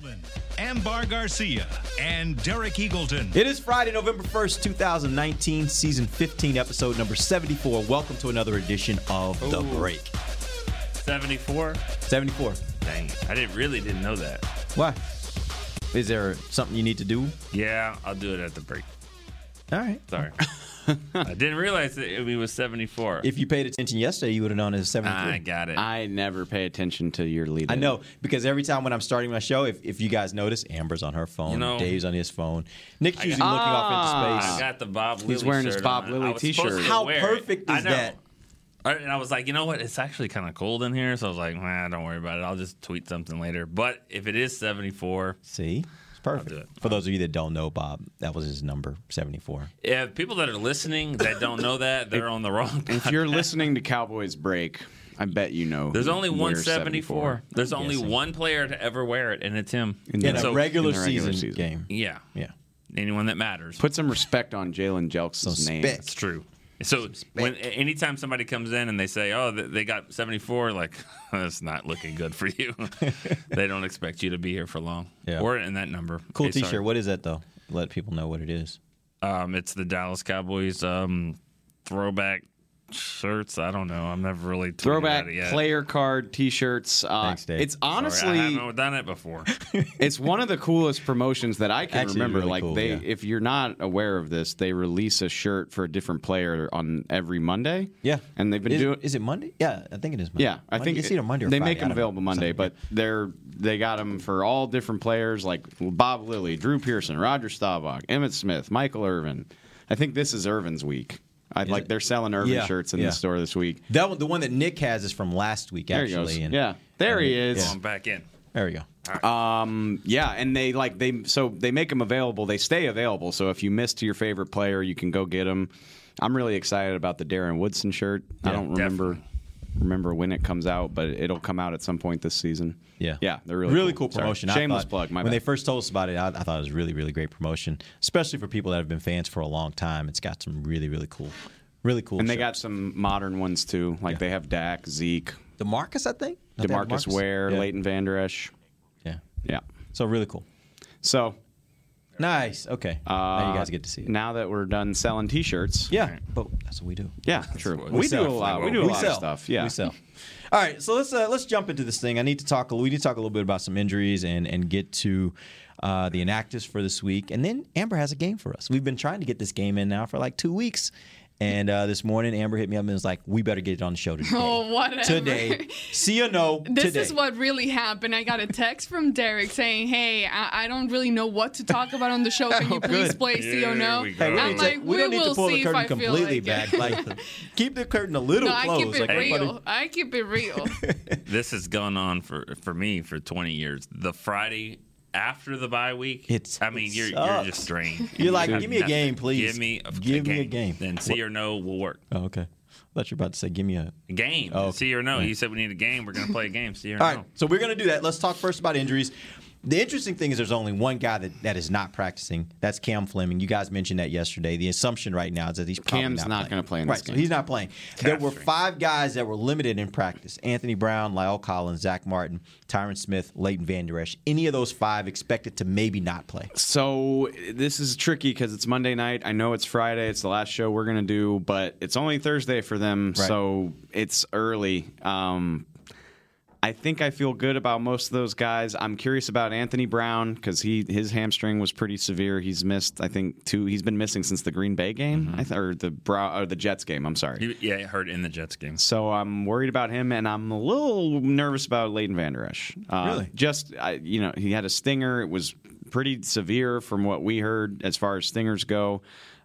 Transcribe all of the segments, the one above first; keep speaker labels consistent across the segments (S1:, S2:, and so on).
S1: Philbin, Amber Garcia, and Derek Eagleton.
S2: It is Friday, November 1st, 2019, season 15, episode number 74. Welcome to another edition of The Break.
S3: 74?
S2: 74.
S3: Dang, I didn't really didn't know that.
S2: Why? Is there something you need to do?
S3: Yeah, I'll do it at the break.
S2: All right.
S3: Sorry. I didn't realize that it was 74.
S2: If you paid attention yesterday, you would have known it was 73.
S3: I got it.
S4: I never pay attention to your lead.
S2: I know because every time when I'm starting my show, if, if you guys notice, Amber's on her phone,
S3: You know-
S2: Dave's on his phone, Nick's usually
S3: got-
S2: looking off into ah. space.
S3: I got the Bob Lilly
S4: He's wearing his Bob. Lilly
S3: I was supposed
S4: t-shirt.
S2: How
S3: wear it.
S2: perfect
S3: I
S2: is
S3: know.
S2: that?
S3: I- And I was like, you know what? It's actually kind of cold in here. So I was like, nah, don't worry about it. I'll just tweet something later. But if it is 74,
S2: See, it's perfect.
S3: do it.
S2: For those of you that don't know, Bob, that was his number, 74.
S3: yeah, people that are listening that don't know that, they're on the wrong.
S4: If you're listening to Cowboys Break, I bet you know.
S3: There's only one
S4: wears
S3: 74. There's only
S2: guessing.
S3: one player to ever wear it, and it's him.
S4: In
S2: In a
S3: so-
S2: regular,
S4: in the regular
S2: season,
S4: season.
S2: game.
S3: Yeah.
S2: Yeah.
S3: Anyone that matters.
S4: Put some respect on Jalen Jelks'
S2: Some
S4: name.
S2: spec.
S3: It's true. So when anytime somebody comes in and they say, "Oh, they got 74," like that's not looking good for you. they don't expect you to be here for long.
S2: Yeah.
S3: Or in that number.
S2: Cool
S3: sorry.
S2: T-shirt. What is that though? Let people know what it is.
S3: Um, it's the Dallas Cowboys um, throwback shirts. I don't know. I'm never really
S4: Throwback
S3: it yet.
S4: player card T-shirts. Uh,
S2: Thanks, Dave.
S4: It's
S3: Sorry,
S4: honestly,
S3: I haven't done it before.
S4: it's one of the coolest promotions that I can
S2: Actually,
S4: remember.
S2: really
S4: like
S2: cool,
S4: they,
S2: yeah.
S4: if you're not aware of this, they release a shirt for a different player on every Monday.
S2: Yeah.
S4: and they've been
S2: is,
S4: doing.
S2: Is it Monday? Yeah, I think it is Monday.
S4: Yeah, I
S2: Monday.
S4: think
S2: it's either Monday or
S4: they
S2: Friday.
S4: make them
S2: don't know.
S4: available Monday,
S2: Something,
S4: but they're they got them for all different players like Bob Lilly, Drew Pearson, Roger Staubach, Emmitt Smith, Michael Irvin. I think this is Irvin's week. I like
S2: it?
S4: they're selling Irving
S2: Yeah,
S4: shirts in
S2: yeah.
S4: the store this week.
S2: That one, the one that Nick has is from last week,
S4: There he
S2: actually.
S4: goes.
S2: and-
S4: yeah, there he is.
S2: yeah.
S3: I'm back in.
S2: There we go.
S4: Um, yeah, and they like they so they make them available. They stay available. So if you missed to your favorite player, you can go get them. I'm really excited about the Darren Woodson shirt. I don't remember
S3: definitely.
S4: Remember when it comes out, but it'll come out at some point this season.
S2: Yeah,
S4: yeah, they're really
S2: cool,
S4: Sorry.
S2: promotion. I
S4: Shameless
S2: thought-
S4: plug. My
S2: when
S4: bad.
S2: they first told us about it, I, I thought it was really, really great promotion, especially for people that have been fans for a long time. It's got some really, really cool, really cool.
S4: And they got some modern ones too. Like they have Dak, Zeke,
S2: Demarcus, I think. Don't they have
S4: Demarcus Ware,
S2: Yeah.
S4: Leighton Vander Esch.
S2: Yeah,
S4: Yeah.
S2: so really cool.
S4: So
S2: Nice. Okay, now you guys get to see it.
S4: now that we're done selling T-shirts,
S2: Yeah, but that's what we do.
S4: yeah, true. We,
S3: we
S4: do a lot. We do a
S3: We
S4: lot
S2: sell.
S4: of stuff. Yeah,
S2: we sell. All right, so let's uh, let's jump into this thing. I need to talk. We need to talk a little bit about some injuries and and get to uh, the inactives for this week, and then Amber has a game for us. We've been trying to get this game in now for like two weeks, and uh, this morning Amber hit me up and was like, "We better get it on the show today."
S5: Oh, whatever.
S2: Today, see or no
S5: This
S2: today.
S5: is what really happened. I got a text from Derek saying, "Hey, I, I don't really know what to talk about on the show. Can you
S2: Oh,
S5: please
S2: good.
S5: play see or no?"
S3: We.
S2: Hey,
S5: I'm
S2: need to-
S5: like,
S2: we
S5: we,
S2: don't need to pull
S5: see
S2: the curtain completely
S5: like
S2: back. Like, keep the curtain a little
S5: no, I
S2: closed.
S5: keep it
S2: like everybody-
S5: real. I keep it real.
S3: This has gone on for for me for 20 years. The Friday after the bye week,
S2: It's-
S3: I mean,
S2: it
S3: you're you're just drained.
S2: You're like, give me a
S3: nothing.
S2: game, please.
S3: Give me a,
S2: Give me a game.
S3: Then see or no will work.
S2: Oh, okay. I thought you were about to say, "Give me a."
S3: A game.
S2: Oh, okay.
S3: See or no. You said we need a game. We're gonna play a game. See or
S2: All
S3: no.
S2: right, so we're going to do that. Let's talk first about injuries. The interesting thing is there's only one guy that, that is not practicing. That's Cam Fleming. You guys mentioned that yesterday. The assumption right now is that he's probably
S4: Cam's
S2: not,
S4: not gonna play in
S2: right,
S4: this
S2: so
S4: game.
S2: he's not playing. there were five guys that were limited in practice: Anthony Brown, La'el Collins, Zack Martin, Tyron Smith, Leighton Vander Esch. Any of those five expected to maybe not play.
S4: So this is tricky because it's Monday night. I know it's Friday. It's the last show we're gonna do, but it's only Thursday for them,
S2: Right.
S4: so it's early. Um, I think I feel good about most of those guys. I'm curious about Anthony Brown because he his hamstring was pretty severe. He's missed, I think, two. He's been missing since the Green Bay game, I th- or the Brow, or the Jets game. I'm sorry.
S3: He- yeah, it hurt in the Jets game.
S4: So I'm worried about him, and I'm a little nervous about Leighton Vander Esch. Uh,
S2: Really?
S4: Just I, you know, he had a stinger. It was pretty severe from what we heard as far as stingers go.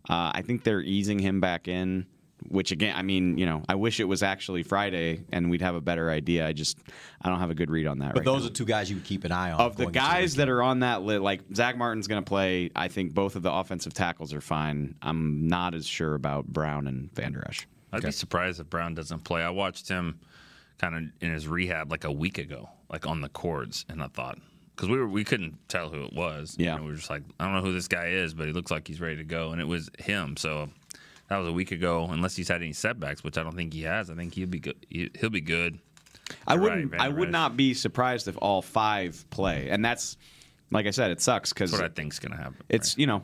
S4: Uh, I think they're easing him back in. Which again, I mean, you know, I wish it was actually Friday and we'd have a better idea. I just, I don't have a good read on that.
S2: But
S4: right
S2: those
S4: now.
S2: are two guys you would keep an eye on.
S4: of the guys that are on that list. Like Zack Martin's going to play. I think both of the offensive tackles are fine. I'm not as sure about Brown and Vander Esch.
S3: I'd be surprised if Brown doesn't play. I watched him kind of in his rehab like a week ago, like on the cords, and I thought because we were we couldn't tell who it was.
S4: Yeah.
S3: You know, we were just like, I don't know who this guy is, but he looks like he's ready to go, and it was him. So that was a week ago. Unless he's had any setbacks, which I don't think he has. I think he'll be good. He- He'll be good.
S4: I
S3: You're
S4: wouldn't.
S3: right,
S4: I would not be surprised if all five play, and that's like I said, it sucks because
S3: what I think's going to happen.
S4: it's you know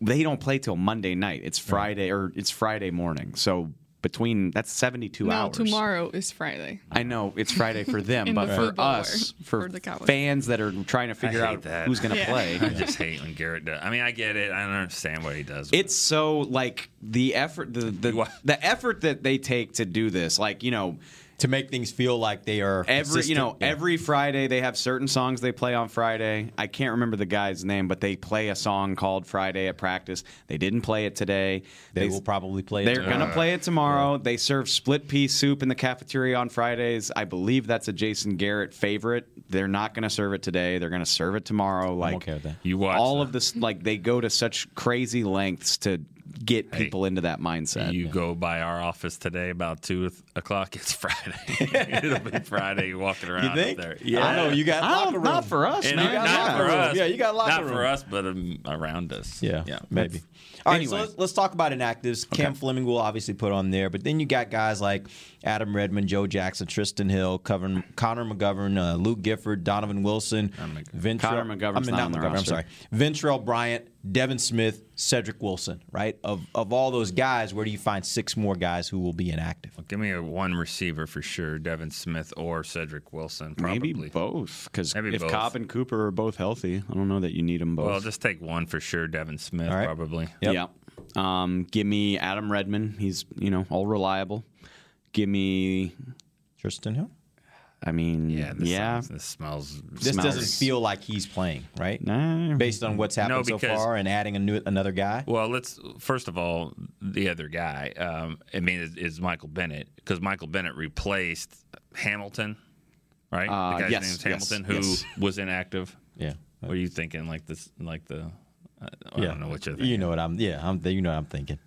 S4: they don't play till Monday night. It's Friday or it's Friday morning. So between that's 72
S5: no,
S4: hours.
S5: tomorrow is Friday.
S4: I know it's Friday for them, but
S5: the
S4: for us, for,
S5: for the Cowboys.
S4: fans that are trying to figure out
S3: that.
S4: who's going to
S5: Yeah.
S4: play,
S3: I just hate when Garrett does. I mean, I get it. I don't understand what he does. but-
S4: it's so like the effort the the, the effort that they take to do this like you know
S2: to make things feel like they are
S4: every you know.
S2: Yeah.
S4: every friday they have certain songs they play on friday i can't remember the guy's name but they play a song called friday at practice they didn't play it today
S2: they will probably play. it
S4: they're gonna play it tomorrow. They serve split pea soup in the cafeteria on Fridays. I believe that's a Jason Garrett favorite. They're not gonna serve it today. They're gonna serve it tomorrow. Like
S2: okay with that.
S3: You watch
S4: all
S3: that.
S4: of this. Like they go to such crazy lengths to get people into that mindset.
S3: You go by our office today about two o'clock. It's Friday. It'll be Friday. You're walking around
S2: You think?
S3: up there.
S2: I know you got
S4: I
S2: locker
S4: don't-
S2: room.
S4: not for us,
S3: And
S4: man.
S3: not
S2: got
S3: for
S2: room.
S3: us.
S2: Yeah, you got locker
S3: Not
S2: room.
S3: for us, but um, around us.
S2: Yeah,
S3: yeah.
S2: maybe. All right, so let's, let's talk about inactives. Cam Fleming will obviously put on there, but then you got guys like Adam Redmond, Joe Jackson, Trysten Hill, Coven, Connor McGovern, uh, Luke Gifford, Donovan Wilson, Ventrell,
S4: Connor McGovern's
S2: I mean,
S4: not on the
S2: McGovern, I'm
S4: roster.
S2: sorry, Ventrell Bryant, Devin Smith, Cedric Wilson. Right of of all those guys, where do you find six more guys who will be inactive?
S3: Give me a one receiver for sure, Devin Smith or Cedric Wilson. Probably.
S4: Maybe both, because
S3: Maybe
S4: if
S3: both.
S4: Cobb and Cooper are both healthy, I don't know that you need them both.
S3: Well, just take one for sure, Devin Smith,
S2: All right.
S3: probably.
S2: Yep.
S4: Yeah. Um, give me Adam Redmond. He's you know all reliable. Give me.
S2: Trysten Hill.
S4: I mean,
S3: Yeah, this,
S4: yeah.
S3: sounds- this smells.
S2: This
S4: Smells-
S2: doesn't feel like he's playing, right?
S4: Nah.
S2: Based on what's happened so
S3: because-
S2: far and adding a new another guy.
S3: Well, let's first of all the other guy. Um, I mean, is, is Michael Bennett because Michael Bennett replaced Hamilton, right?
S4: Uh,
S3: the guy's
S4: yes,
S3: name's
S4: yes,
S3: Hamilton, who
S4: yes.
S3: was inactive.
S2: Yeah.
S3: What are you thinking? Like this? Like the? I, I
S2: yeah.
S3: don't know what you're thinking.
S2: You know what I'm. Yeah, I'm. You know what I'm thinking.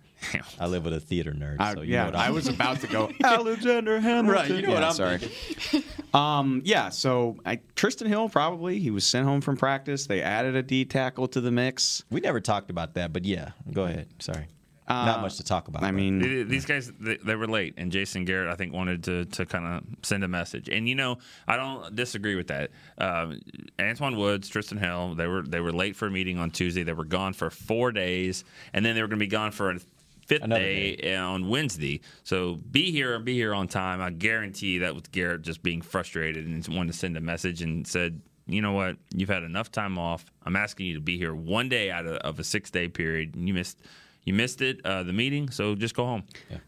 S2: I live with a theater nerd,
S4: I,
S2: so you
S4: yeah,
S2: know what I'm
S4: was about to go Alexander Hamilton.
S2: Right, you know what
S4: Yeah,
S2: I'm
S4: sorry. um, yeah, so I, Trysten Hill probably he was sent home from practice. They added a D tackle to the mix.
S2: We never talked about that, but yeah, go ahead. Sorry,
S4: Uh,
S2: not much to talk about.
S4: I
S2: but-
S4: mean,
S3: Th- These guys, they, they were late, and Jason Garrett, I think, wanted to, to kind of send a message. And you know, I don't disagree with that. Um, Antwaun Woods, Trysten Hill, they were they were late for a meeting on Tuesday. They were gone for four days, and then they were going to be gone for a fifth
S2: Another
S3: day, on Wednesday. So be here, and be here on time. I guarantee that with Garrett just being frustrated and wanted to send a message and said. You know what? You've had enough time off. I'm asking you to be here one day out of, of a six day period. And you missed, you missed it, uh, the meeting. So just go home.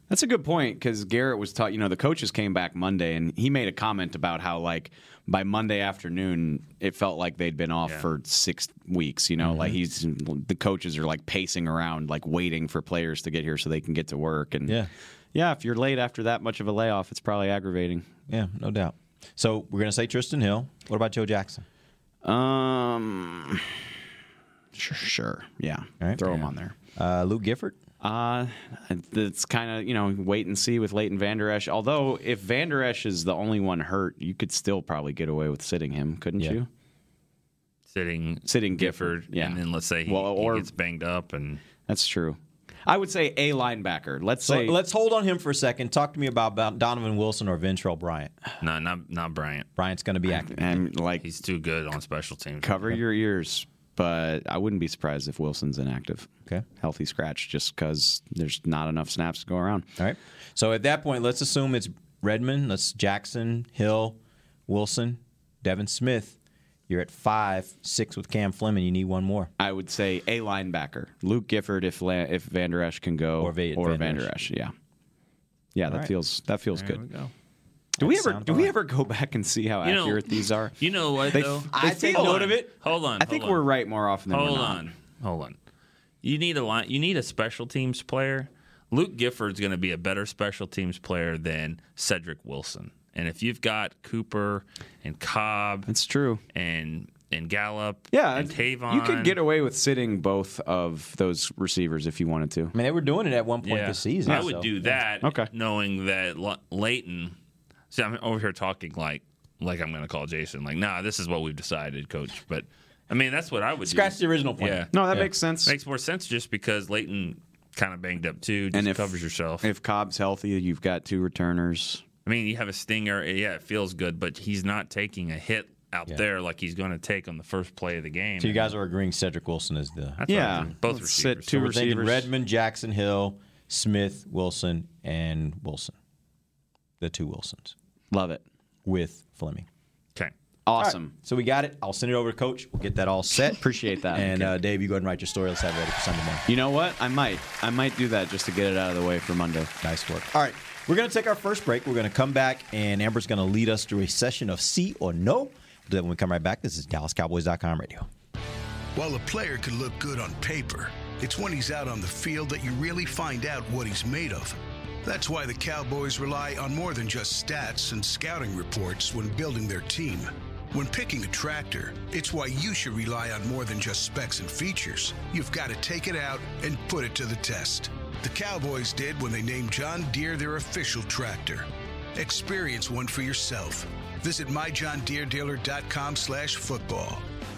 S4: That's a good point because Garrett was taught. You know, the coaches came back Monday, and he made a comment about how like by Monday afternoon it felt like they'd been off
S3: Yeah.
S4: for six weeks. You know, like he's the coaches are like pacing around, like waiting for players to get here so they can get to work. And
S2: Yeah.
S4: yeah, if you're late after that much of a layoff, it's probably aggravating.
S2: yeah, no doubt. So we're gonna say Trysten Hill. What about Joe Jackson?
S4: Um, sure, sure, yeah,
S2: All right.
S4: throw him on there.
S2: Uh, Luke Gifford.
S4: Uh, it's kind of you know wait and see with Leighton Vander Esch. Although if Vander Esch is the only one hurt, you could still probably get away with sitting him, couldn't
S2: Yeah.
S4: you?
S3: sitting
S4: Sitting
S3: Gifford,
S4: Gifford, yeah.
S3: and then let's say he,
S4: Well,
S3: he gets banged up, and
S4: That's true. I would say a linebacker. Let's
S2: So
S4: say
S2: let's hold on him for a second. Talk to me about, about Donovan Wilson or Ventrell Bryant.
S3: no, not not Bryant.
S2: Bryant's going to be active.
S4: and like
S3: He's too good on special teams.
S4: cover your ears, but I wouldn't be surprised if Wilson's inactive.
S2: Okay.
S4: healthy scratch, just because there's not enough snaps to go around.
S2: All right. So at that point, let's assume it's Redmond. Let's Jackson, Hill, Wilson, Devin Smith. You're at five, six with Cam Fleming. You need one more.
S4: I would say a linebacker, Luke Gifford, if La- if Vander Esch can go,
S2: Or Va-
S4: or
S2: Vander
S4: Vander
S2: Esch.
S4: Yeah, yeah, that
S2: right.
S4: feels that feels
S3: There
S4: good.
S3: We go.
S4: Do we ever
S2: sounds
S4: do we ever go back and see how
S3: You know-
S4: accurate these are?
S3: You know what
S4: They-
S3: though?
S4: they
S2: I take note
S3: on.
S2: of it.
S3: Hold on.
S4: I think
S3: on.
S4: we're right more often than
S3: Hold
S4: we're not.
S3: on. Hold on. You need a line. You need a special teams player. Luke Gifford's going to be a better special teams player than Cedric Wilson. And if you've got Cooper and Cobb
S4: It's true.
S3: and and Gallup,
S4: Yeah,
S3: and Tavon,
S4: you could get away with sitting both of those receivers if you wanted to.
S2: I mean, they were doing it at one point
S3: Yeah,
S2: this season.
S3: I would
S2: so-
S3: do that.
S4: Okay.
S3: knowing that L- Leighton. See, I'm over here talking like like I'm going to call Jason. Like, nah, this is what we've decided, Coach. But I mean, that's what I would
S2: Scratch
S3: do.
S2: the original plan.
S3: Yeah.
S4: No, that
S2: Yeah.
S4: makes sense.
S3: Makes more sense just because Leighton kind of banged up too. Just
S4: and if
S3: covers yourself.
S4: if Cobb's healthy, you've got two returners.
S3: I mean, you have a stinger. Yeah, it feels good, but he's not taking a hit out
S2: Yeah.
S3: there like he's going to take on the first play of the game.
S2: So you guys are agreeing Cedric Wilson is the.
S3: That's
S4: Yeah.
S3: what I'm doing. both
S4: Let's sit
S3: receivers.
S4: two
S2: So we're
S4: receivers.
S2: Redmond, Jackson Hill, Smith, Wilson, and Wilson. The two Wilsons
S4: Love it.
S2: with Fleming.
S3: Okay.
S4: Awesome.
S2: So we got it. I'll send it over to Coach. We'll get that all set.
S4: Appreciate that.
S2: And uh, Dave, you go ahead and write your story. Let's have it ready for Sunday morning.
S4: You know what? I might. I might do that just to get it out of the way for Monday.
S2: Nice work. All right. We're going to take our first break. We're going to come back, and Amber's going to lead us through a session of C or no. We'll do that when we come right back. This is DallasCowboys.com radio.
S6: While a player can look good on paper, it's when he's out on the field that you really find out what he's made of. That's why the Cowboys rely on more than just stats and scouting reports when building their team. When picking a tractor, it's why you should rely on more than just specs and features. You've got to take it out and put it to the test. The Cowboys did when they named John Deere their official tractor. Experience one for yourself. Visit myjohndeerdealer.com slash football.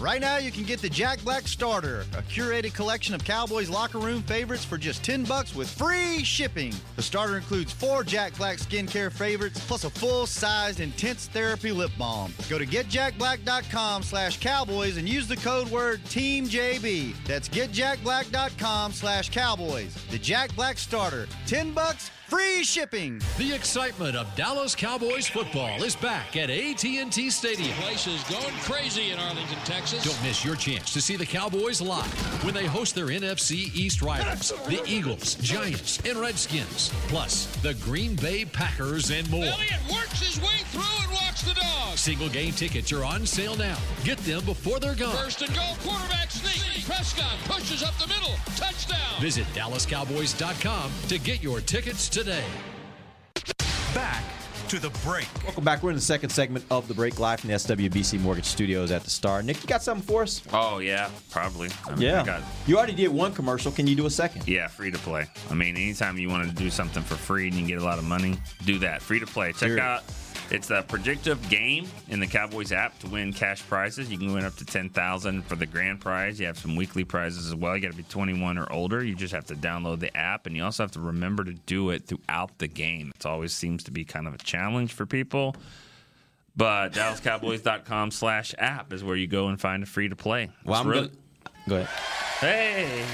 S7: Right now, you can get the Jack Black Starter, a curated collection of Cowboys locker room favorites for just 10 bucks with free shipping. The starter includes four Jack Black skincare favorites plus a full-sized intense therapy lip balm. Go to getjackblack.com slash cowboys and use the code word TEAMJB. That's getjackblack.com slash cowboys. The Jack Black Starter. 10 bucks, free shipping.
S8: The excitement of Dallas Cowboys football is back at AT&T Stadium.
S9: The Place is going crazy in Arlington, Texas.
S8: Don't miss your chance to see the Cowboys live when they host their NFC East rivals, the Eagles, Giants, and Redskins, plus the Green Bay Packers and more.
S9: Elliott works his way through and walks the dog.
S8: Single game tickets are on sale now. Get them before they're gone.
S9: First and goal, quarterback sneak. Prescott pushes up the middle. Touchdown.
S8: Visit DallasCowboys.com to get your tickets today.
S1: Back to the break.
S2: Welcome back. We're in the second segment of the break live from the SWBC Mortgage Studios at the Star. Nick, you got something for us?
S3: Oh yeah, probably. I mean, I got-
S2: You already did one commercial. Can you do a second?
S3: yeah, free to play. I mean, anytime you want to do something for free and you get a lot of money, do that. Free to play. Check
S2: Here.
S3: out. It's a predictive game in the Cowboys app to win cash prizes. You can win up to ten thousand for the grand prize. You have some weekly prizes as well. You got to be twenty-one or older. You just have to download the app, and you also have to remember to do it throughout the game. It always seems to be kind of a challenge for people. But DallasCowboys.com slash app is where you go and find a free to play.
S2: Well, I'm
S3: really-
S2: gonna go ahead.
S3: Hey.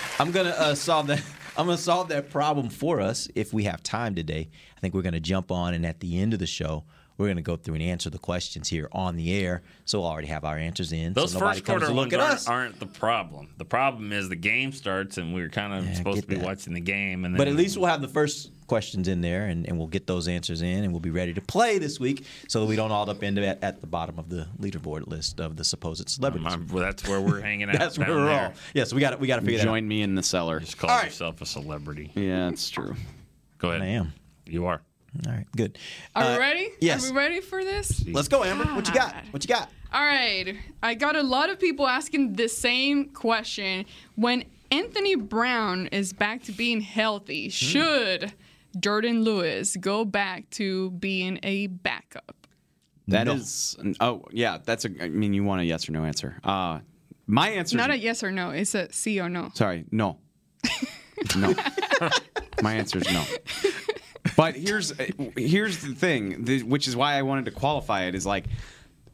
S2: I'm gonna uh, solve that. I'm gonna solve that problem for us if we have time today. I think we're gonna jump on, and at the end of the show, we're gonna go through and answer the questions here on the air. So we'll already have our answers in.
S3: Those
S2: so
S3: first quarter
S2: to
S3: ones
S2: look at
S3: aren't,
S2: us.
S3: aren't the problem. The problem is the game starts and we're kind of
S2: Yeah,
S3: supposed to be
S2: that.
S3: watching the game. And then,
S2: But at least we'll have the first questions in there, and, and we'll get those answers in, and we'll be ready to play this week, so that we don't all up end up at, at the bottom of the leaderboard list of the supposed celebrities.
S3: Um, well, that's where we're hanging out.
S2: That's where we're
S3: there.
S2: all. Yeah, so we got we got to figure that out.
S4: Join me in the cellar.
S3: Just call
S2: All right.
S3: yourself a celebrity.
S4: Yeah, that's true.
S3: Go ahead.
S2: I am.
S3: You are.
S2: All right, good.
S5: Are
S2: Uh,
S5: we ready?
S2: Yes.
S5: Are we ready for this?
S2: Let's go, Amber. What you got? What you got?
S5: All right. I got a lot of people asking the same question. When Anthony Brown is back to being healthy, should Jordan Lewis go back to being a backup?
S4: That
S2: No.
S4: is. Oh, yeah. That's a. I mean, you want a yes or no answer. Uh, my answer.
S5: Not a yes or no. It's a C or no.
S4: Sorry, no. no. My answer is no. But here's here's the thing, which is why I wanted to qualify it. Is like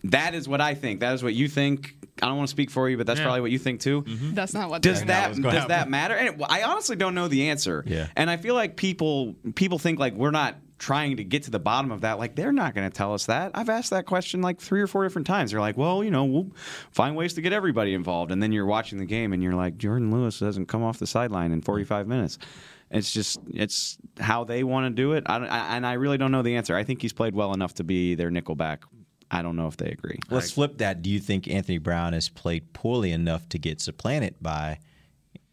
S4: that is what I think. That is what you think. I don't want to speak for you, but that's probably what you think too.
S5: That's not what.
S4: Does that does
S2: gonna
S4: that matter? And it- I honestly don't know the answer.
S2: Yeah.
S4: And I feel like people people think like we're not trying to get to the bottom of that. Like they're not going to tell us that. I've asked that question like three or four different times. They're like, well, you know, we'll find ways to get everybody involved. And then you're watching the game and you're like, Jordan Lewis doesn't come off the sideline in 45 minutes. It's just it's how they want to do it. I, I, and I really don't know the answer. I think he's played well enough to be their nickelback. I don't know if they agree.
S2: Let's flip that. Do you think Anthony Brown has played poorly enough to get supplanted by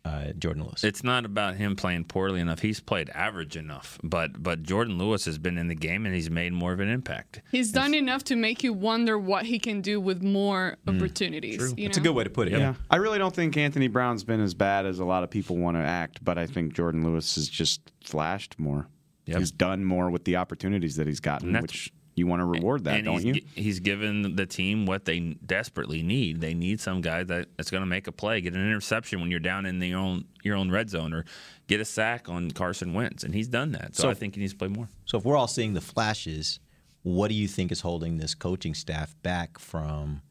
S2: uh, Jordan Lewis.
S3: It's not about him playing poorly enough. He's played average enough, but but Jordan Lewis has been in the game and he's made more of an impact.
S5: He's done enough to make you wonder what he can do with more opportunities. You
S2: It's a good way to put it.
S4: Yeah. I really don't think Anthony Brown's been as bad as a lot of people want to act, but I think Jordan Lewis has just flashed more.
S3: Yep.
S4: He's done more with the opportunities that he's gotten, which you want to reward that,
S3: and
S4: don't
S3: he's,
S4: you?
S3: He's given the team what they desperately need. They need some guy that, that's going to make a play, get an interception when you're down in the own your own red zone, or get a sack on Carson Wentz, and he's done that. So,
S2: So-
S3: I think he needs to play more.
S2: So if we're all seeing the flashes, what do you think is holding this coaching staff back from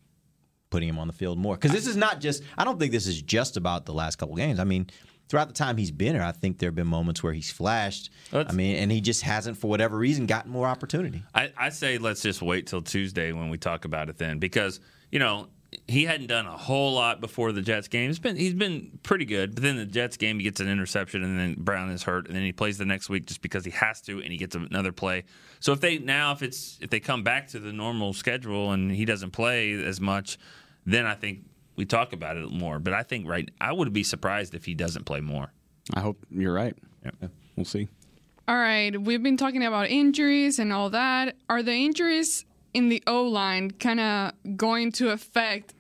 S2: putting him on the field more? Because this is not just. I don't think this is just about the last couple games. I mean, throughout the time he's been here, I think there have been moments where he's flashed.
S3: Oh, let's-
S2: I mean, and he just hasn't, for whatever reason, gotten more opportunity.
S3: I, I say let's just wait till Tuesday when we talk about it then, because you know he hadn't done a whole lot before the Jets game. He's been he's been pretty good, but then the Jets game he gets an interception, and then Brown is hurt, and then he plays the next week just because he has to, and he gets another play. So if they now if it's if they come back to the normal schedule and he doesn't play as much, then I think we talk about it more. But I think right, I would be surprised if he doesn't play more.
S4: I hope you're right. We'll see.
S5: All right, we've been talking about injuries and all that. Are the injuries in the O line kind of going to affect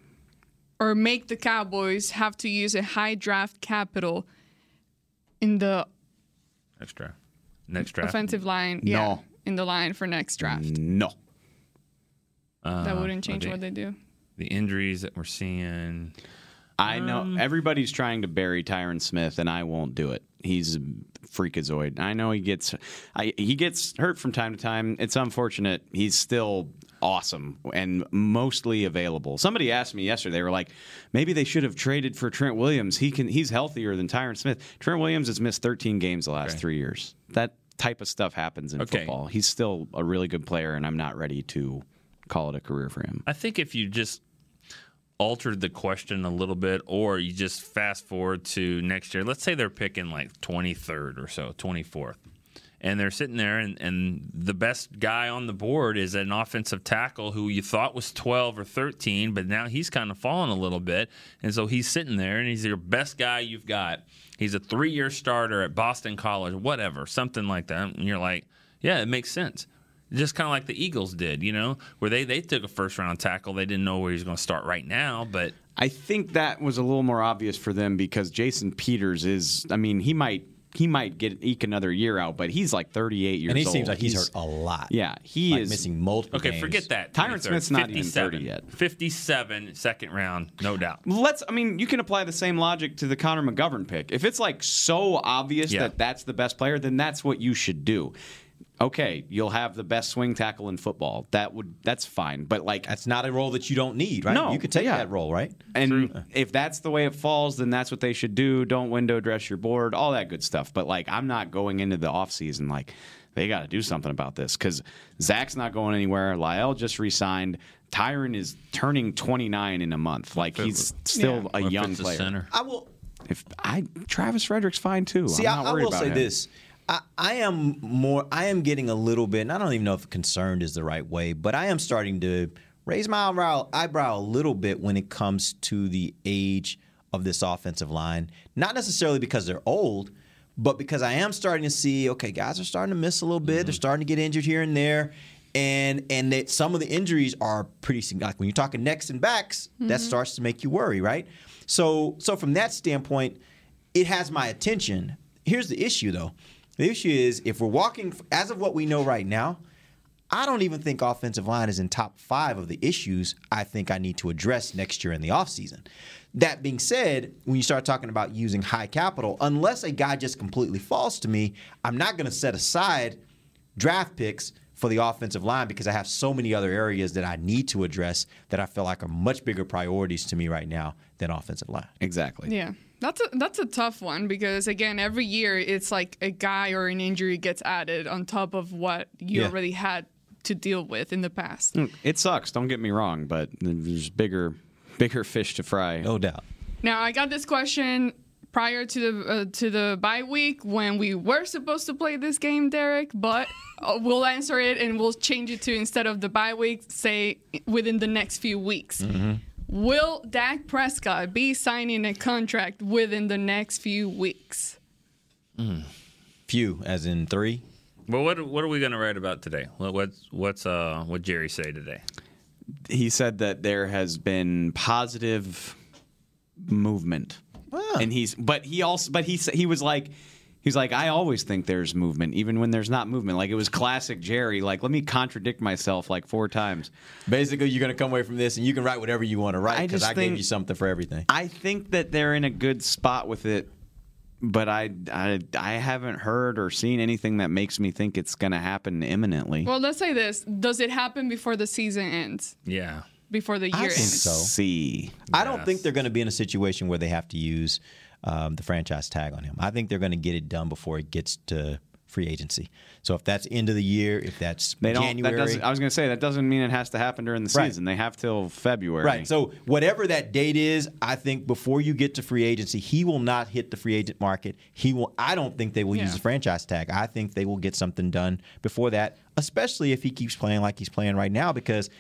S5: or make the Cowboys have to use a high draft capital in the
S3: Next draft, next draft.
S5: offensive line? Yeah,
S4: No.
S5: in the line for next draft.
S4: No.
S5: Uh, that wouldn't change
S3: okay.
S5: what they do.
S3: The injuries that we're seeing.
S4: I know
S3: Um,
S4: everybody's trying to bury Tyron Smith, and I won't do it. He's a freakazoid. I know he gets, I, he gets hurt from time to time. It's unfortunate. He's still awesome and mostly available. Somebody asked me yesterday. They were like, maybe they should have traded for Trent Williams. He can, he's healthier than Tyron Smith. Trent Williams has missed 13 games the last three years. That type of stuff happens in
S3: Okay.
S4: football. He's still a really good player, and I'm not ready to call it a career for him.
S3: I think if you just altered the question a little bit, or you just fast forward to next year, let's say they're picking like 23rd or so, 24th, and they're sitting there, and, and the best guy on the board is an offensive tackle who you thought was 12 or 13, but now he's kind of fallen a little bit. And so he's sitting there, and he's your best guy you've got. He's a three year starter at Boston College, whatever, something like that. And you're like, yeah, it makes sense. Just kind of like the Eagles did, you know, where they, they took a first round tackle. They didn't know where he was going to start right now, but
S4: I think that was a little more obvious for them because Jason Peters is. I mean, he might he might get eke another year out, but he's like 38 years old.
S2: And he
S4: old.
S2: seems like he's, hurt a lot.
S4: Yeah, he
S2: like
S4: is
S2: missing multiple.
S3: okay,
S2: games.
S3: forget that.
S4: Tyron
S3: 23rd,
S4: Smith's not even 30 yet.
S3: 57, second round, no doubt.
S4: Let's. I mean, you can apply the same logic to the Connor McGovern pick. If it's like so obvious
S3: Yeah.
S4: that that's the best player, then that's what you should do. Okay, you'll have the best swing tackle in football. That would that's fine. But like
S2: That's not a role that you don't need, right?
S4: No,
S2: you could take
S4: yeah.
S2: that role, right?
S4: And if that's the way it falls, then that's what they should do. Don't window dress your board, all that good stuff. But like, I'm not going into the offseason like they got to do something about this because Zack's not going anywhere. La'el just resigned. Tyron is turning 29 in a month. Like he's still a young player.
S3: center.
S2: I will.
S4: If I Travis Frederick's fine too.
S2: See,
S4: I'm not
S2: I
S4: worried
S2: will
S4: about
S2: say
S4: him.
S2: this. I, I am more. I am getting a little bit. And I don't even know if concerned is the right way, but I am starting to raise my eyebrow, eyebrow a little bit when it comes to the age of this offensive line. Not necessarily because they're old, but because I am starting to see. Okay, guys are starting to miss a little bit. They're mm-hmm. starting to get injured here and there. And and that some of the injuries are pretty like when you're talking necks and backs, that mm-hmm. starts to make you worry, right? So so from that standpoint, it has my attention. Here's the issue though. The issue is if we're walking as of what we know right now, I don't even think offensive line is in top five of the issues I think I need to address next year in the offseason. That being said, when you start talking about using high capital, unless a guy just completely falls to me, I'm not going to set aside draft picks for the offensive line because I have so many other areas that I need to address that I feel like are much bigger priorities to me right now than offensive line.
S4: Exactly.
S5: Yeah. That's a that's a tough one because again, every year it's like a guy or an injury gets added on top of what you
S2: Yeah.
S5: already had to deal with in the past.
S4: It sucks. Don't get me wrong, but there's bigger, bigger fish to fry.
S2: No doubt.
S5: Now, I got this question prior to the uh, to the bye week when we were supposed to play this game, Derek. But uh, we'll answer it and we'll change it to instead of the bye week, say within the next few weeks. Will Dak Prescott be signing a contract within the next few weeks?
S2: Few, as in three.
S3: Well, what what are we going to write about today? What what's what's uh what Jerry say today?
S4: he said that there has been positive movement, and he's but he also but he s- he was like. He's like, I always think there's movement, even when there's not movement. Like it was classic Jerry. Like, let me contradict myself like four times.
S2: Basically, you're going to come away from this and you can write whatever you want to write because
S4: just
S2: I, gave you something for everything.
S4: I think that they're in a good spot with it, but I I, I haven't heard or seen anything that makes me think it's going to happen imminently.
S5: Well, let's say this: Does it happen before the season ends?
S3: Yeah.
S5: Before the year
S2: I think
S5: ends?
S2: so.
S4: See,
S2: I don't think they're going to be in a situation where they have to use um, the franchise tag on him. I think they're going to get it done before it gets to free agency. So if that's end of the year, if that's
S4: they don't.
S2: January,
S4: That doesn't, I was going to say that doesn't mean it has to happen during the
S2: Right.
S4: season. They have till February.
S2: Right. So whatever that date is, I think before you get to free agency, he will not hit the free agent market. He will. I don't think they will use the franchise tag. I think they will get something done before that, especially if he keeps playing like he's playing right now. Because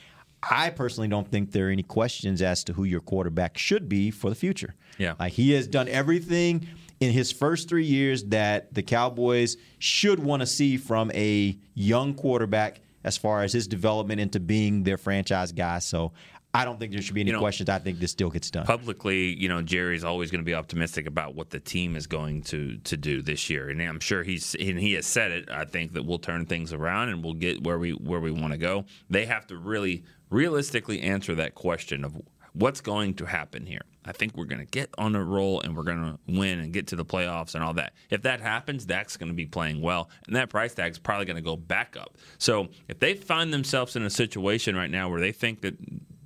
S2: I personally don't think there are any questions as to who your quarterback should be for the future.
S3: Yeah.
S2: Like he has done everything in his first three years that the Cowboys should want to see from a young quarterback as far as his development into being their franchise guy. So I don't think there should be any
S3: You know,
S2: questions. I think this still gets done.
S3: Publicly, you know, Jerry's always going to be optimistic about what the team is going to to do this year, and I'm sure he's and he has said it. I think that we'll turn things around and we'll get where we where we want to go. They have to really realistically answer that question of what's going to happen here. I think we're going to get on a roll and we're going to win and get to the playoffs and all that. If that happens, Dak's going to be playing well, and that price tag's probably going to go back up. So if they find themselves in a situation right now where they think that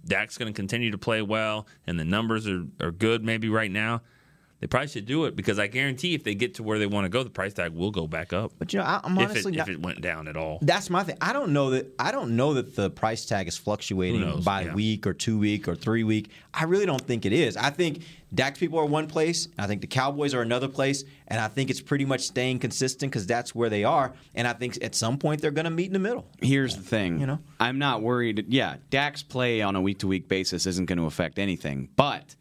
S3: Dak's going to continue to play well and the numbers are, are good maybe right now, they probably should do it because I guarantee if they get to where they want to go, the price tag will go back up.
S2: But you know, I, I'm
S3: if
S2: honestly
S3: it,
S2: not,
S3: if it went down at all.
S2: That's my thing. I don't know that. I don't know that the price tag is fluctuating by
S3: Yeah.
S2: week or two week or three week. I really don't think it is. I think Dak's people are one place. I think the Cowboys are another place, and I think it's pretty much staying consistent because that's where they are. And I think at some point they're going to meet in the middle.
S4: Here's the thing.
S2: You know?
S4: I'm not worried. Yeah, Dak's play on a week to week basis isn't going to affect anything, but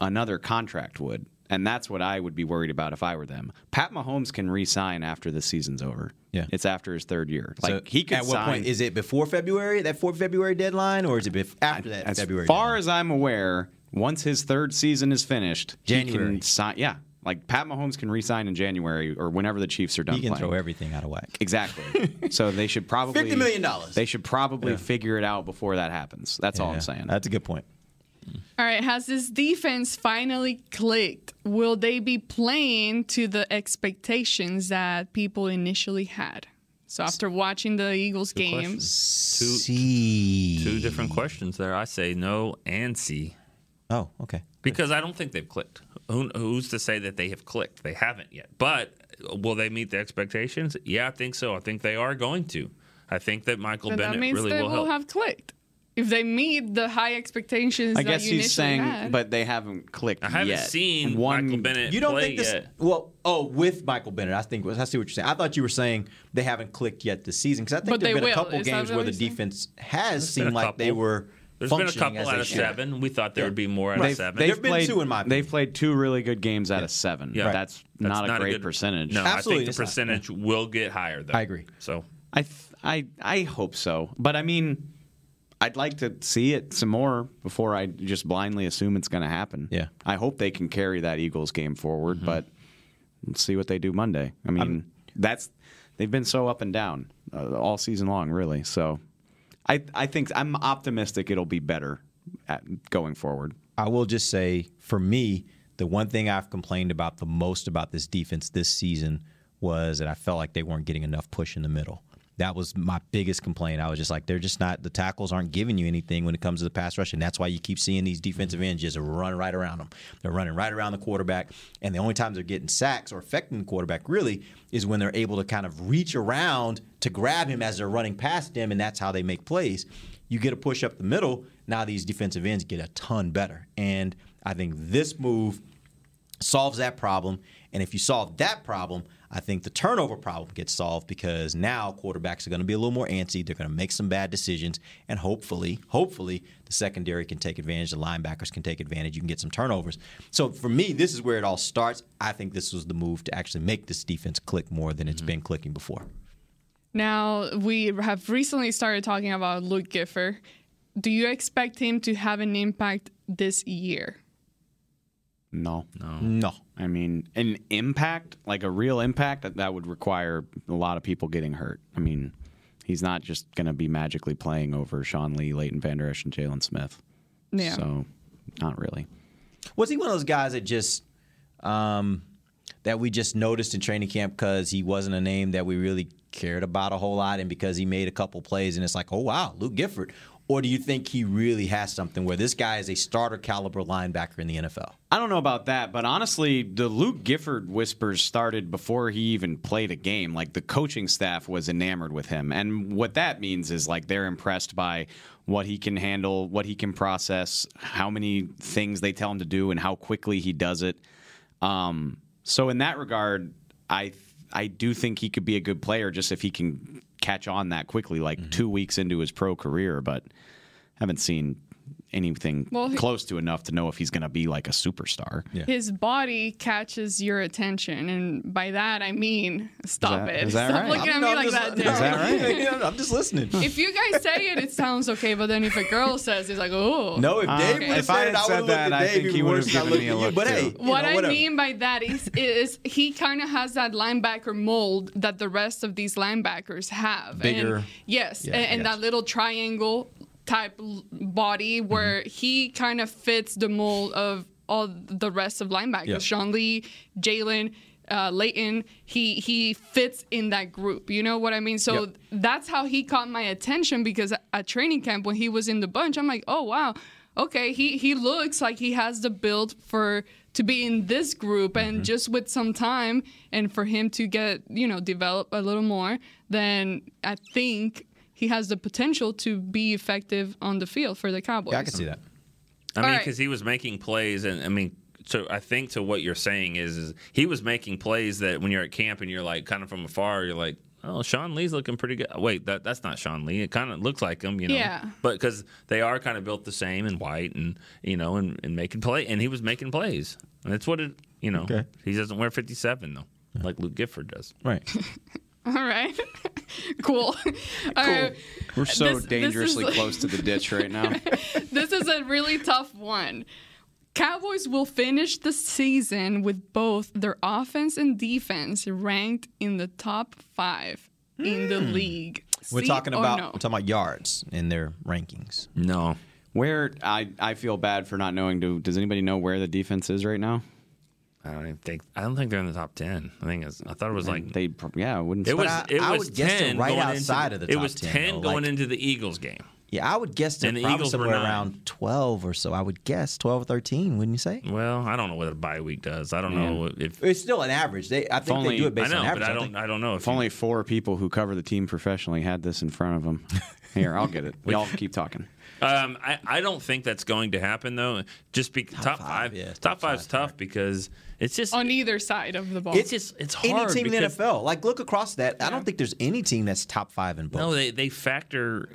S4: another contract would. And that's what I would be worried about if I were them. Pat Mahomes can re-sign after the season's over.
S2: Yeah.
S4: it's after his third year. Like
S2: So
S4: he could
S2: at what
S4: sign.
S2: point is it before February? That fourth February deadline, or is it bef- after that February?
S4: as
S2: February?
S4: far
S2: deadline?
S4: as I'm aware, once his third season is finished, he
S2: January.
S4: can sign. Yeah, like Pat Mahomes can re-sign in January or whenever the Chiefs are done
S2: he can
S4: playing.
S2: throw everything out of whack.
S4: Exactly. so they should probably
S2: $50 million.
S4: They should probably
S2: Yeah.
S4: figure it out before that happens. That's all I'm saying.
S2: That's a good point.
S5: All right, has this defense finally clicked? Will they be playing to the expectations that people initially had? So after watching the Eagles game,
S3: Two, two different questions there. I say no and C
S2: Oh, okay.
S3: because I don't think they've clicked. Who, who's to say that they have clicked? They haven't yet. But will they meet the expectations? Yeah, I think so. I think they are going to. I think that Michael
S5: then that
S3: Bennett
S5: means
S3: really
S5: they
S3: will
S5: will
S3: help.
S5: have clicked. If they meet the high expectations
S4: I
S5: that
S4: guess
S5: you
S4: he's
S5: initially
S4: saying,
S5: had,
S4: but they haven't clicked
S3: I haven't
S4: yet.
S3: seen
S4: One,
S3: Michael Bennett
S2: You don't
S3: play
S2: think this?
S3: yet.
S2: Well, oh, with Michael Bennett, I think I see what you're saying. I thought you were saying they haven't clicked yet this season because I think
S5: But
S2: there've
S5: they
S2: been a couple
S5: Is
S2: games where the
S5: saying?
S2: defense has
S3: been
S2: seemed like they were.
S3: There's been a couple
S2: as
S3: out
S2: they
S3: of
S2: should.
S3: seven. We thought there would be more out
S4: They've,
S3: of seven.
S4: they've
S2: There've been
S4: played,
S2: two in my
S4: They've played two really good games out of seven.
S3: Yeah. Right.
S4: That's, not a great percentage.
S3: No,
S2: Absolutely,
S3: I think
S2: it's
S3: the
S2: not.
S3: percentage will get higher. Though.
S2: I agree.
S3: So
S4: I, I, I hope so. But I mean, I'd like to see it some more before I just blindly assume it's going to happen.
S2: Yeah.
S4: I hope they can carry that Eagles game forward, but let's see what they do Monday. I mean, that's they've been so up and down uh, all season long, really. So, I, I think I'm optimistic it'll be better going forward.
S2: I will just say, for me, the one thing I've complained about the most about this defense this season was that I felt like they weren't getting enough push in the middle. That was my biggest complaint. I was just like, they're just not, the tackles aren't giving you anything when it comes to the pass rush. And that's why you keep seeing these defensive ends just run right around them. They're running right around the quarterback. And the only times they're getting sacks or affecting the quarterback really is when they're able to kind of reach around to grab him as they're running past him. And that's how they make plays. You get a push up the middle. Now these defensive ends get a ton better. And I think this move solves that problem. And if you solve that problem, I think the turnover problem gets solved because now quarterbacks are going to be a little more antsy. They're going to make some bad decisions, and hopefully, hopefully, the secondary can take advantage. The linebackers can take advantage. You can get some turnovers. So for me, this is where it all starts. I think this was the move to actually make this defense click more than it's mm-hmm. been clicking before.
S5: Now, we have recently started talking about Luke Gifford. Do you expect him to have an impact this year?
S4: No.
S3: No.
S2: No.
S4: I mean, an impact, like a real impact, that, that would require a lot of people getting hurt. I mean, he's not just going to be magically playing over Sean Lee, Leighton Vander Esch, and Jaylon Smith.
S5: Yeah.
S4: So, not really.
S2: Was he one of those guys that just um, that we just noticed in training camp because he wasn't a name that we really cared about a whole lot, and because he made a couple plays, and it's like, oh wow, Luke Gifford. Or do you think he really has something where this guy is a starter caliber linebacker in the NFL?
S4: I don't know about that, but honestly, the Luke Gifford whispers started before he even played a game. Like the coaching staff was enamored with him. And what that means is like they're impressed by what he can handle, what he can process, how many things they tell him to do, and how quickly he does it. Um, so in that regard, I I do think he could be a good player just if he can catch on that quickly, like mm-hmm. two weeks into his pro career, but haven't seen anything
S5: Well, he-
S4: close to enough to know if he's going to be like a superstar.
S5: His body catches your attention, and by that I mean, stop
S4: that-
S5: it.
S4: is that
S5: Stop
S4: right?
S5: looking at
S2: No,
S5: me
S2: I'm
S5: like
S2: just-
S5: that,
S2: no,
S4: Is that right?
S2: I'm just listening.
S5: If you guys say it, it sounds okay, but then if a girl says, it's like, oh.
S2: No, if
S4: Uh,
S2: Dave would have
S4: if I
S2: said
S4: had
S2: it, I
S4: said
S2: would have looked
S4: that, I think he
S2: even
S4: would
S2: worse
S4: have given me a
S2: at you.
S4: look,
S2: But
S4: too.
S2: hey,
S5: What
S2: know,
S5: I mean by that is, is he kind of has that linebacker mold that the rest of these linebackers have.
S2: Bigger.
S5: And, yes,
S2: Yeah,
S5: and, and that little triangle type body
S2: Mm-hmm.
S5: where he kind of fits the mold of all the rest of linebackers.
S2: Yeah.
S5: Sean Lee, Jaylon. Uh, Leighton, he he fits in that group. You know what I mean? So
S2: Yep.
S5: that's how he caught my attention because at training camp when he was in the bunch, I'm like, oh wow, okay, he he looks like he has the build for to be in this group, and just with some time and for him to get you know develop a little more, then I think he has the potential to be effective on the field for the Cowboys.
S2: Yeah, I can see that.
S3: I mean,
S5: right.
S3: because he was making plays, and I mean, so I think to what you're saying is, is he was making plays that when you're at camp and you're like kind of from afar, you're like, oh, Sean Lee's looking pretty good. Wait, that that's not Sean Lee. It kind of looks like him, you know.
S5: Yeah.
S3: But because they are kind of built the same and white, and you know, and, and making play, and he was making plays. And that's what it, you know.
S2: Okay.
S3: He doesn't wear 57 though, like Luke Gifford does.
S2: Right.
S5: All right, cool. All right.
S4: We're so
S5: This- this is-
S4: dangerously close to the ditch right now.
S5: this is a really tough one. Cowboys will finish the season with both their offense and defense ranked in the top five in the league.
S2: Hmm. We're
S5: See
S2: talking about
S5: no?
S2: we're talking about yards in their rankings.
S3: No.
S4: Where I, I feel bad for not knowing. Do, does anybody know where the defense is right now?
S3: I don't even think. I don't think they're in the top 10. I think it's, I thought it was like
S4: They yeah, I wouldn't.
S3: It was
S2: I-
S3: it
S2: I
S3: was
S2: would guess they're
S3: ten
S2: right
S3: going
S2: outside
S3: into,
S2: of the
S3: It
S2: top
S3: was
S2: 10,
S3: ten
S2: though,
S3: going
S2: like-
S3: into the Eagles game.
S2: Yeah, I would guess they're
S3: And the
S2: probably
S3: Eagles were
S2: somewhere
S3: nine.
S2: around 12 or so. I would guess 12 or 13, wouldn't you say?
S3: Well, I don't know what a bye week does. I don't know if
S2: It's still an average. They, I think
S4: only-
S2: they do it based
S3: I know,
S2: on average.
S3: but I
S2: don't
S3: don't. I don't know if
S4: If only four people who cover the team professionally had this in front of them. Here, I'll get it. Y'all keep talking.
S3: Um, I, I don't think that's going to happen though. Just be top,
S2: five,
S3: five.
S2: yeah,
S3: top,
S2: top
S3: five's
S2: five,
S3: tough because it's just
S5: on either side of the ball.
S3: it's just it's hard.
S2: Any team in the
S3: because-
S2: NFL, like look across that. I don't think there's any team that's top five in both.
S3: No, they they factor.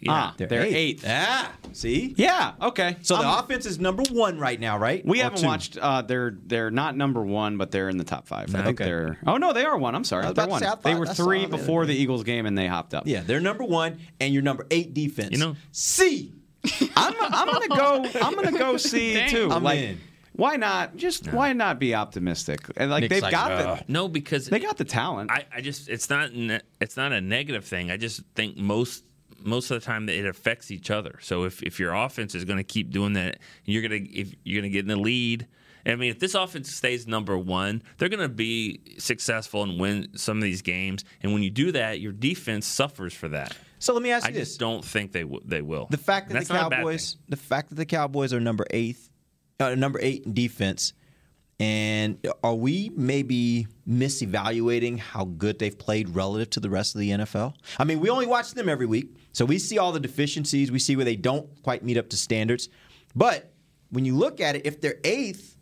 S3: Yeah,
S4: Ah, they're, eighth.
S2: Ah, see?
S4: Yeah. Okay.
S2: So the offense is number one right now, right?
S4: we
S2: Or
S4: haven't
S2: two?
S4: watched. Uh, they're they're not number one, but they're in the top five. I think
S2: Okay.
S4: they're. Oh no, they are one. I'm sorry. They're one.
S2: say, I
S4: they were
S2: I saw
S4: three
S2: them the
S4: before
S2: other
S4: the. Eagles game, and they hopped up.
S2: Yeah, they're number one, and you're number eight defense.
S3: You know-
S2: C.
S4: I'm, I'm gonna go. I'm gonna go see too.
S2: I'm
S4: like,
S2: in.
S4: Why not? Just why not be optimistic? And like
S2: Nick's
S4: they've
S2: like,
S4: got
S2: "Ugh."
S4: the
S3: no, because
S4: they got the talent.
S3: I, I just it's not ne- it's not a negative thing. I just think most most of the time that it affects each other. So if, if your offense is going to keep doing that, you're gonna if you're gonna get in the lead. I mean, if this offense stays number one, they're going to be successful and win some of these games. And when you do that, your defense suffers for that.
S2: So let me ask
S3: I
S2: you this:
S3: just don't think they w- they will.
S2: the fact that
S3: that's
S2: the
S3: not a bad
S2: Cowboys, the fact that the Cowboys are number eighth, uh, number eight in defense, and are we maybe misevaluating how good they've played relative to the rest of the NFL? I mean, we only watch them every week, so we see all the deficiencies. We see where they don't quite meet up to standards. But when you look at it, if they're eighth,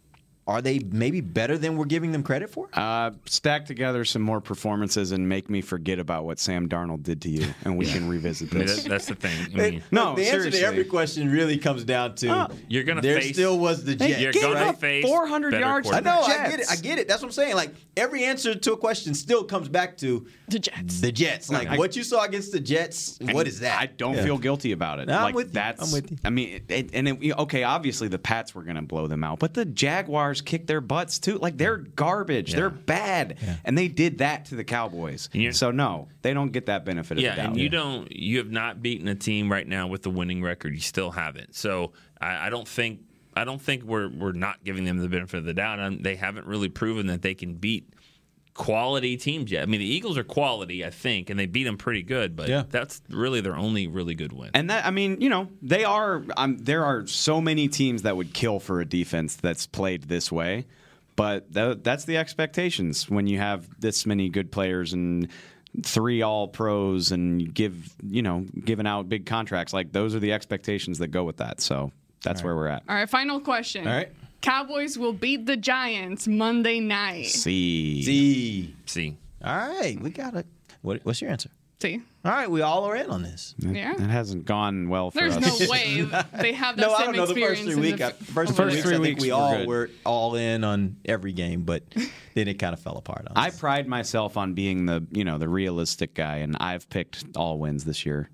S2: are they maybe better than we're giving them credit for?
S4: Uh, stack together some more performances and make me forget about what Sam Darnold did to you, and we can revisit
S3: I mean, that, that's the thing. I
S2: They-
S3: mean,
S4: No,
S2: the answer to every question really comes down to
S4: Uh,
S3: you're gonna
S2: there
S3: face-
S2: still was the Jets.
S3: you're
S4: gave
S3: gonna
S4: up
S3: face
S4: 400 yards to
S2: I know,
S3: quarterbacks.
S2: I get it, I get it. That's what I'm saying. Like every answer to a question still comes back to
S5: The Jets.
S2: the Jets. Like
S4: I-
S2: what you saw against the Jets. what is that?
S4: I don't
S2: Yeah.
S4: feel guilty about it.
S2: No, I'm
S4: like
S2: with you. I'm with you.
S4: I mean, it, and it, okay, obviously the Pats were going to blow them out, but the Jaguars kicked their butts too. Like they're garbage. They're bad, and they did that to the Cowboys. So no, they don't get that benefit.
S3: yeah,
S4: of the doubt.
S3: and you don't. You have not beaten a team right now with the winning record. You still haven't. So I, I don't think. I don't think we're we're not giving them the benefit of the doubt. And they haven't really proven that they can beat quality teams yet. I mean, the Eagles are quality, I think, and they beat them pretty good. But
S2: Yeah.
S3: that's really their only really good win.
S4: And that I mean, you know, they are. Um, there are so many teams that would kill for a defense that's played this way, but tha- that's the expectations when you have this many good players and three all pros and give you know giving out big contracts. Like those are the expectations that go with that. So that's where we're at.
S5: All right, final question.
S2: All right.
S5: Cowboys will beat the Giants Monday night.
S4: See,
S2: See.
S3: See,
S2: All right, we got it. What, what's your answer?
S5: See,
S2: All right, we all are in on this.
S5: yeah.
S4: it hasn't gone well for
S5: There's
S4: us.
S5: There's no way they have that
S2: No, I don't know. The first three
S5: in
S2: weeks,
S5: the
S2: I,
S5: f-
S2: first,
S4: First
S2: three weeks,
S4: three
S2: I think
S4: weeks
S2: we
S4: were
S2: all
S4: good.
S2: were all in on every game, but then it kind of fell apart. On
S4: I
S2: us.
S4: pride myself on being the you know the realistic guy, and I've picked all wins this year.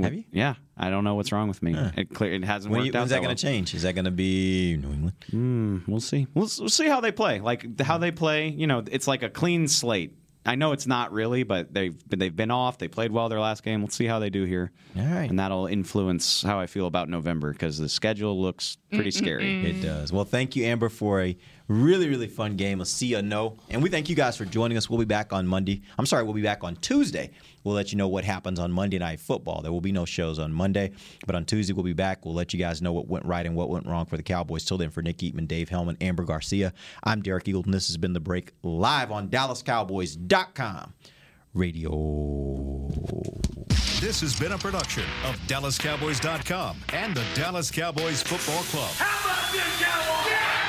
S2: Have you?
S4: Yeah, I don't know what's wrong with me. It clear it hasn't
S2: when
S4: worked
S2: you,
S4: out.
S2: when's that
S4: well.
S2: going to change? Is that going to be New England?
S4: Hmm, we'll see. We'll, we'll see how they play. Like how hmm. they play. You know, it's like a clean slate. I know it's not really, but they've they've been off. They played well their last game. Let's see how they do here.
S2: All right.
S4: and that'll influence how I feel about November because the schedule looks pretty mm, mm, scary.
S2: Mm, it does. Well, thank you, Amber, for a really, really fun game. Let's see a no. And we thank you guys for joining us. We'll be back on Monday. I'm sorry, we'll be back on Tuesday. We'll let you know what happens on Monday Night Football. There will be no shows on Monday, but on Tuesday we'll be back. We'll let you guys know what went right and what went wrong for the Cowboys. Till then, for Nick Eatman, Dave Helman, Amber Garcia, I'm Derek Eagleton. This has been The Break live on DallasCowboys.com radio.
S1: This has been a production of DallasCowboys.com and the Dallas Cowboys Football Club.
S9: How about this, Cowboys?